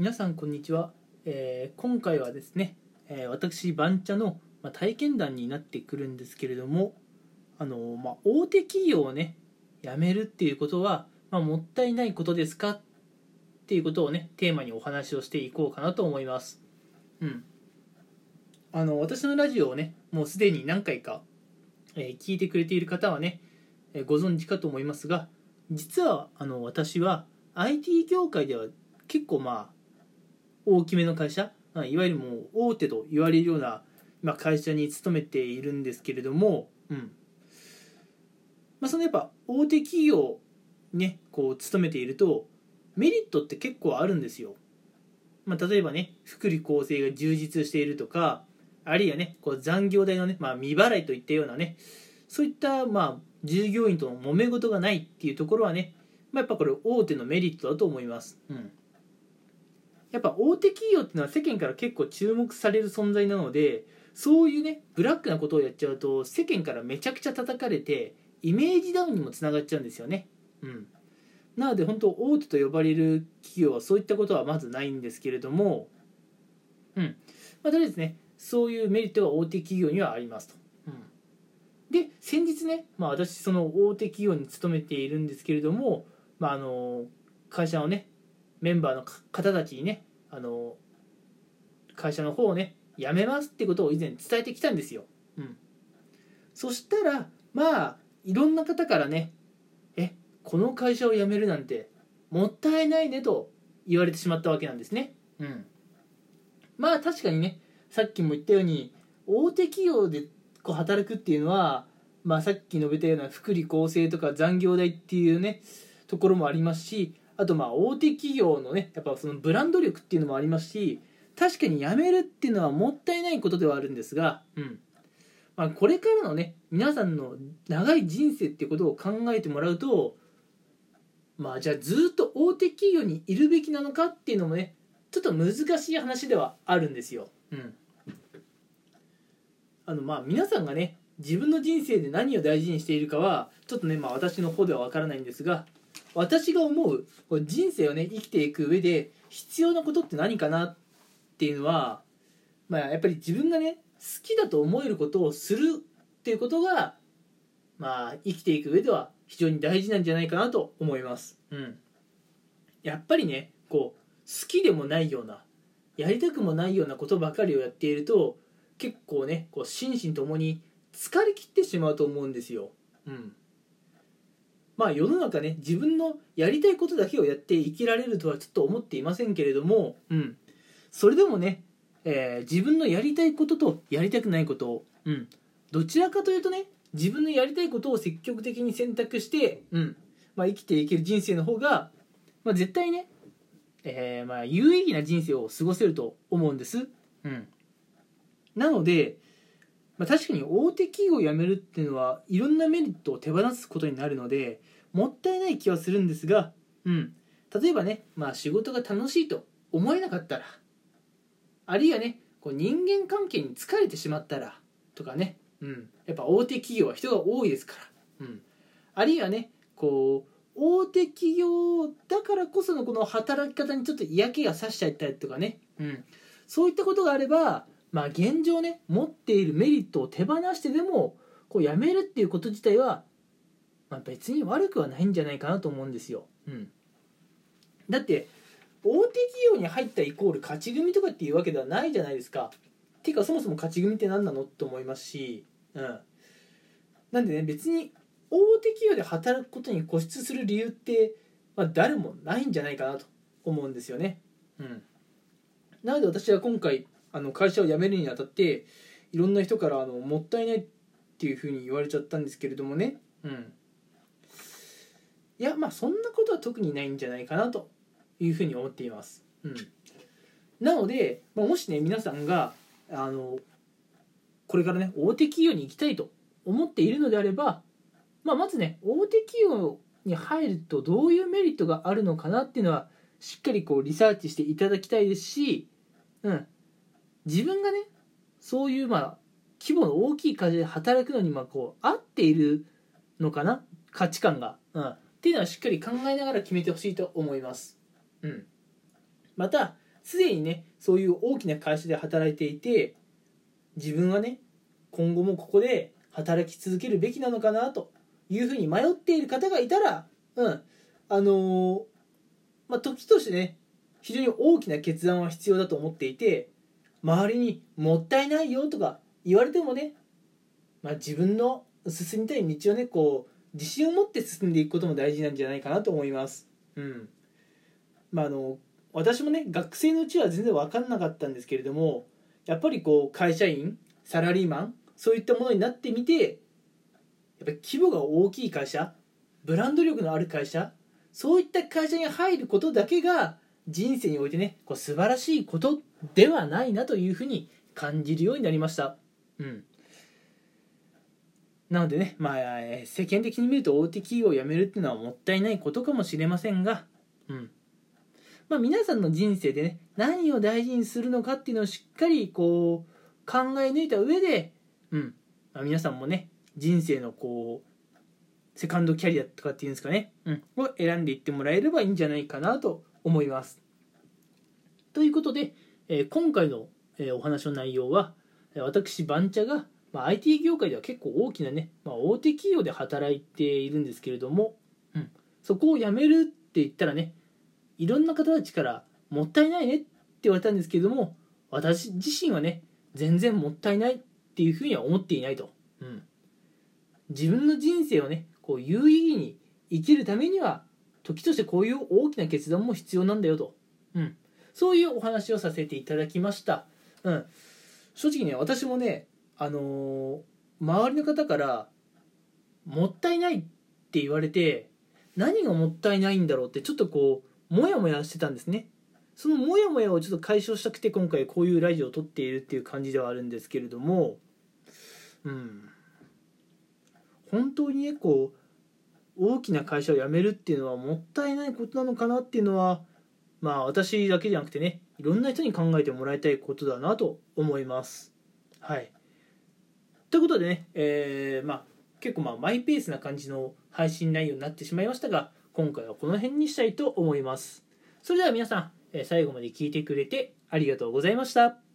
皆さんこんにちは、えー今回はですね、えー私番茶の、ま、体験談になってくるんですけれどもあの、まあ、大手企業をね辞めるっていうことは、まあ、もったいないことですか？っていうことをねテーマにお話をしていこうかなと思います。うん。あの私のラジオをねもうすでに何回か、え聞いてくれている方はね、えご存知かと思いますが実はあの私は IT 業界では結構まあ大きめの会社？いわゆるもう大手と言われるような、ま、会社に勤めているんですけれども、うんまあ、そのやっぱ大手企業ねこう勤めているとメリットって結構あるんですよ。まあ、例えばね福利厚生が充実しているとかあるいはねこう残業代のね、まあ、未払いといったようなねそういったまあ従業員との揉め事がないっていうところはね、まあ、やっぱこれ大手のメリットだと思います。うんやっぱ大手企業っていうのは世間から結構注目される存在なのでそういうねブラックなことをやっちゃうと世間からめちゃくちゃ叩かれてイメージダウンにもつながっちゃうんですよね。うん、なので本当大手と呼ばれる企業はそういったことはまずないんですけれども、うんまあ、とりあえずねそういうメリットが大手企業にはありますと。うん、で先日ね、まあ、私その大手企業に勤めているんですけれども、まあ、あの会社のねメンバーの方たちにねあの会社の方をね辞めますってことを以前伝えてきたんですよ。うん、そしたらまあいろんな方からね「えこの会社を辞めるなんてもったいないね」と言われてしまったわけなんですね。うん、まあ確かにねさっきも言ったように大手企業でこう働くっていうのは、まあ、さっき述べたような福利厚生とか残業代っていうねところもありますしあとまあ大手企業のねやっぱそのブランド力っていうのもありますし確かに辞めるっていうのはもったいないことではあるんですが、うんまあ、これからのね皆さんの長い人生っていうことを考えてもらうとまあじゃあずっと大手企業にいるべきなのかっていうのもねちょっと難しい話ではあるんですよ。うん、あのまあ皆さんがね自分の人生で何を大事にしているかはちょっとねまあ私の方では分からないんですが私が思うこう人生をね生きていく上で必要なことって何かなっていうのは、まあ、やっぱり自分がね好きだと思えることをするっていうことが、まあ、生きていく上では非常に大事なんじゃないかなと思います。うん、やっぱりねこう好きでもないようなやりたくもないようなことばかりをやっていると結構ねこう心身ともに疲れ切ってしまうと思うんですよ。うんまあ世の中ね自分のやりたいことだけをやって生きられるとはちょっと思っていませんけれども、うん、それでもね、えー自分のやりたいこととやりたくないことを、うん、どちらかというとね自分のやりたいことを積極的に選択して、うん。まあ、生きていける人生の方が、まあ、絶対ね、えーまあ、有意義な人生を過ごせると思うんです。うん、なので、まあ、確かに大手企業を辞めるっていうのはいろんなメリットを手放すことになるのでもったいない気はするんですが、うん、例えばね、まあ、仕事が楽しいと思えなかったらあるいはねこう人間関係に疲れてしまったらとかね、うん、やっぱ大手企業は人が多いですから、うん、あるいはねこう大手企業だからこそのこの働き方にちょっと嫌気がさしちゃったりとかね、うん、そういったことがあればまあ現状ね持っているメリットを手放してでもこうやめるっていうこと自体は、まあ、別に悪くはないんじゃないかなと思うんですよ。うん、だって大手企業に入ったイコール勝ち組とかっていうわけではないじゃないですか。ていうかそもそも勝ち組って何なのって思いますし、うん、なんでね別に大手企業で働くことに固執する理由って、まあ、誰もないんじゃないかなと思うんですよね。うん、なので私は今回あの会社を辞めるにあたっていろんな人からあのもったいないっていうふうに言われちゃったんですけれどもね、うん、いやまあそんなことは特にないんじゃないかなというふうに思っています。うん、なので、まあ、もしね皆さんがあのこれからね大手企業に行きたいと思っているのであれば、まあ、まずね大手企業に入るとどういうメリットがあるのかなっていうのはしっかりこうリサーチしていただきたいですし、うん、自分がねそういうまあ規模の大きい会社で働くのにまあこう合っているのかな？価値観が、うん、っていうのはしっかり考えながら決めてほしいと思います。うん、またすでにねそういう大きな会社で働いていて自分はね今後もここで働き続けるべきなのかなというふうに迷っている方がいたらうん。あのーまあ時としてね非常に大きな決断は必要だと思っていて周りに「もったいないよ」とか言われてもね、まあ、自分の進みたい道をねこう自信を持って進んでいくことも大事なんじゃないかなと思います。うんまあ、あの私もね学生のうちは全然分かんなかったんですけれどもやっぱりこう会社員サラリーマンそういったものになってみてやっぱり規模が大きい会社ブランド力のある会社そういった会社に入ることだけが人生においてねこう素晴らしいことではないなというふうに感じるようになりました。うんなのでね、まあ、世間的に見ると大手企業を辞めるっていうのはもったいないことかもしれませんが、うんまあ、皆さんの人生でね何を大事にするのかっていうのをしっかりこう考え抜いた上で、うんまあ、皆さんもね人生のこうセカンドキャリアとかっていうんですかね、うん、を選んでいってもらえればいいんじゃないかなと思います。ということで、えー今回の、えーお話の内容は私バンチャが、まあ、IT 業界では結構大きなね、まあ、大手企業で働いているんですけれども、うん、そこを辞めるって言ったらねいろんな方たちから「もったいないね」って言われたんですけれども私自身はね全然もったいないっていうふうには思っていないと、うん、自分の人生をねこう有意義に生きるためには時としてこういう大きな決断も必要なんだよと、うん、そういうお話をさせていただきました、うん、正直ね私もねあのー周りの方から「もったいない」って言われて何がもったいないんだろうってちょっとこうモヤモヤしてたんですね。そのモヤモヤをちょっと解消したくて今回こういうラジオを撮っているっていう感じではあるんですけれどもうん。本当にねこう大きな会社を辞めるっていうのはもったいないことなのかなっていうのはまあ私だけじゃなくてねいろんな人に考えてもらいたいことだなと思います。はい。ということでね、えーまあ結構まあマイペースな感じの配信内容になってしまいましたが今回はこの辺にしたいと思います。それでは皆さん、え最後まで聞いてくれてありがとうございました。